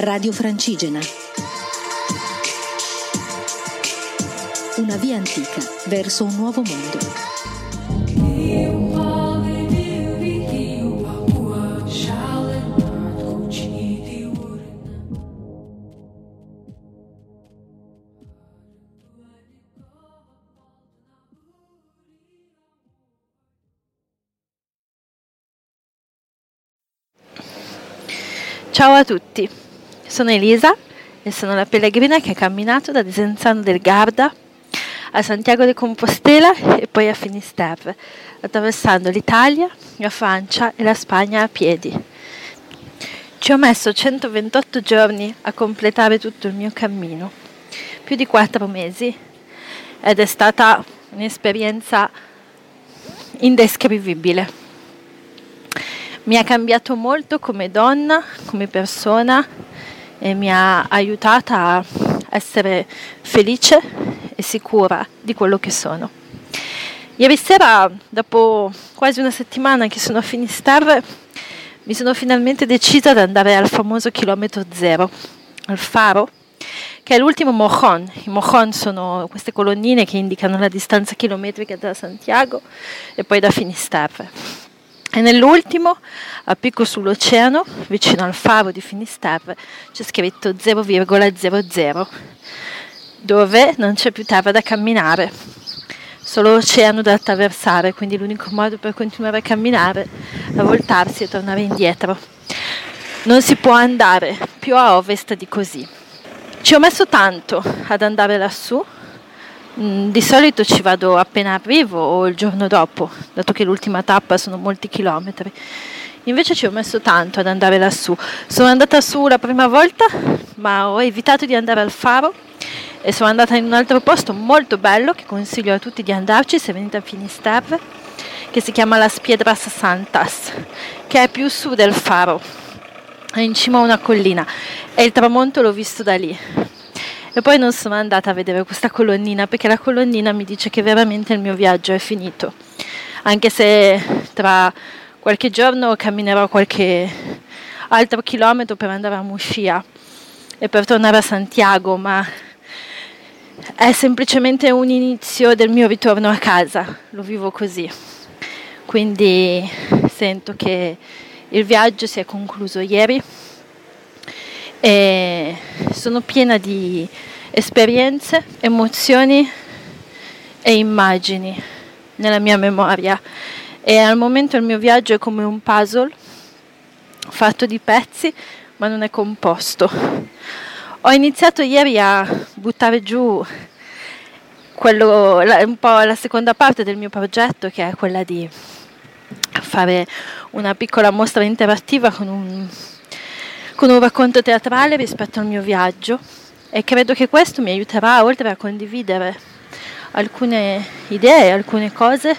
Radio Francigena. Una via antica verso un nuovo mondo. Ciao a tutti, sono Elisa e sono la pellegrina che ha camminato da Desenzano del Garda a Santiago de Compostela e poi a Finisterre, attraversando l'Italia, la Francia e la Spagna a piedi. Ci ho messo 128 giorni a completare tutto il mio cammino, più di 4 mesi, ed è stata un'esperienza indescrivibile mi ha cambiato molto come donna, come persona e mi ha aiutata a essere felice e sicura di quello che sono. Ieri sera, dopo quasi una settimana che sono a Finisterre, mi sono finalmente decisa ad andare al famoso chilometro zero, al faro, che è l'ultimo mojon. I mojon sono queste colonnine che indicano la distanza chilometrica da Santiago e poi da Finisterre. E nell'ultimo, a picco sull'oceano, vicino al faro di Finisterre, c'è scritto 0,00, dove non c'è più terra da camminare, solo oceano da attraversare, quindi l'unico modo per continuare a camminare è voltarsi e tornare indietro. Non si può andare più a ovest di così. Ci ho messo tanto ad andare lassù, di solito ci vado appena arrivo o il giorno dopo, dato che l'ultima tappa sono molti chilometri. Invece ci ho messo tanto ad andare lassù. Sono andata su la prima volta, ma ho evitato di andare al faro e sono andata in un altro posto molto bello che consiglio a tutti di andarci se venite a Finisterre, che si chiama Las Piedras Santas, che è più su del faro, è in cima a una collina e il tramonto l'ho visto da lì e poi non sono andata a vedere questa colonnina perché la colonnina mi dice che veramente il mio viaggio è finito. Anche se tra qualche giorno camminerò qualche altro chilometro per andare a Muscia e per tornare a Santiago, ma è semplicemente un inizio del mio ritorno a casa, lo vivo così. Quindi sento che il viaggio si è concluso ieri e sono piena di esperienze, emozioni e immagini nella mia memoria e al momento il mio viaggio è come un puzzle fatto di pezzi ma non è composto. Ho iniziato ieri a buttare giù quello, la, un po' la seconda parte del mio progetto che è quella di fare una piccola mostra interattiva con un con un racconto teatrale rispetto al mio viaggio e credo che questo mi aiuterà oltre a condividere alcune idee, alcune cose,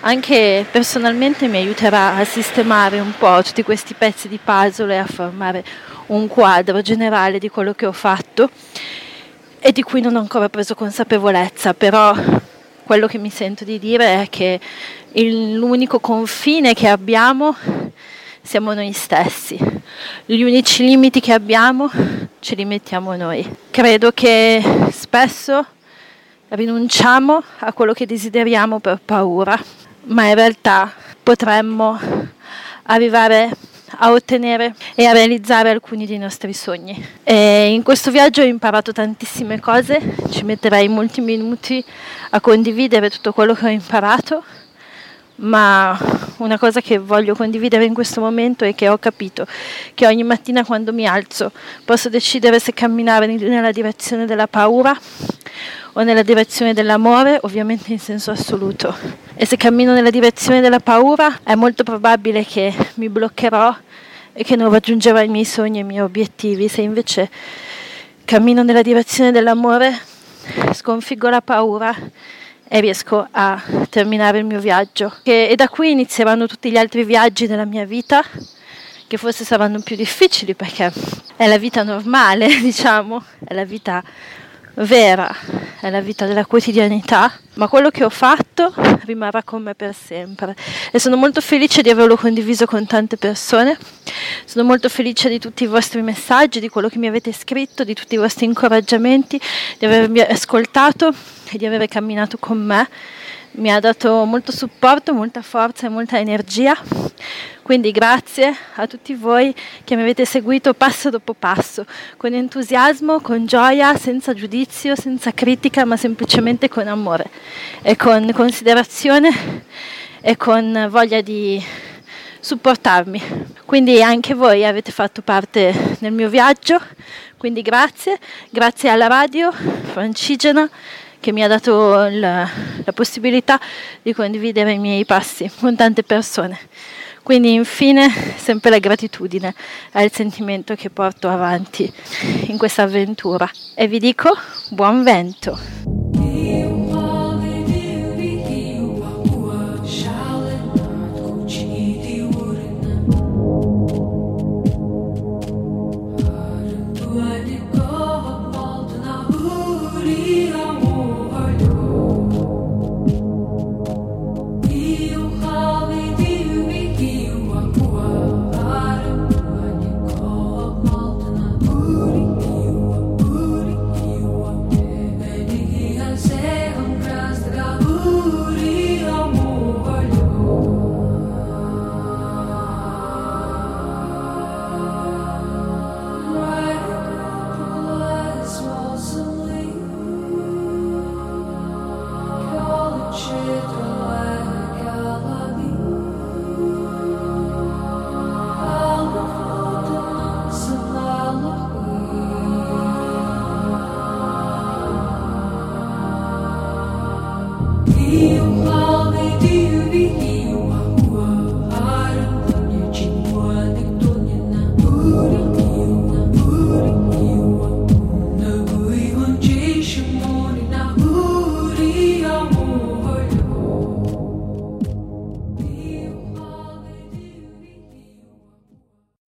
anche personalmente mi aiuterà a sistemare un po' tutti questi pezzi di puzzle e a formare un quadro generale di quello che ho fatto e di cui non ho ancora preso consapevolezza, però quello che mi sento di dire è che il, l'unico confine che abbiamo siamo noi stessi. Gli unici limiti che abbiamo ce li mettiamo noi. Credo che spesso rinunciamo a quello che desideriamo per paura, ma in realtà potremmo arrivare a ottenere e a realizzare alcuni dei nostri sogni. E in questo viaggio ho imparato tantissime cose, ci metterei molti minuti a condividere tutto quello che ho imparato ma una cosa che voglio condividere in questo momento è che ho capito che ogni mattina quando mi alzo posso decidere se camminare nella direzione della paura o nella direzione dell'amore, ovviamente in senso assoluto. E se cammino nella direzione della paura è molto probabile che mi bloccherò e che non raggiungerò i miei sogni e i miei obiettivi. Se invece cammino nella direzione dell'amore, sconfiggo la paura e riesco a terminare il mio viaggio. E, e da qui inizieranno tutti gli altri viaggi della mia vita, che forse saranno più difficili perché è la vita normale, diciamo, è la vita vera, è la vita della quotidianità, ma quello che ho fatto rimarrà con me per sempre e sono molto felice di averlo condiviso con tante persone, Sono molto felice di tutti i vostri messaggi, di quello che mi avete scritto, di tutti i vostri incoraggiamenti, di avermi ascoltato e di aver camminato con me. Mi ha dato molto supporto, molta forza e molta energia. Quindi grazie a tutti voi che mi avete seguito passo dopo passo, con entusiasmo, con gioia, senza giudizio, senza critica, ma semplicemente con amore e con considerazione e con voglia di supportarmi. Quindi anche voi avete fatto parte del mio viaggio, quindi grazie, grazie alla radio francigena che mi ha dato la, la possibilità di condividere i miei passi con tante persone. Quindi infine sempre la gratitudine è il sentimento che porto avanti in questa avventura e vi dico buon vento.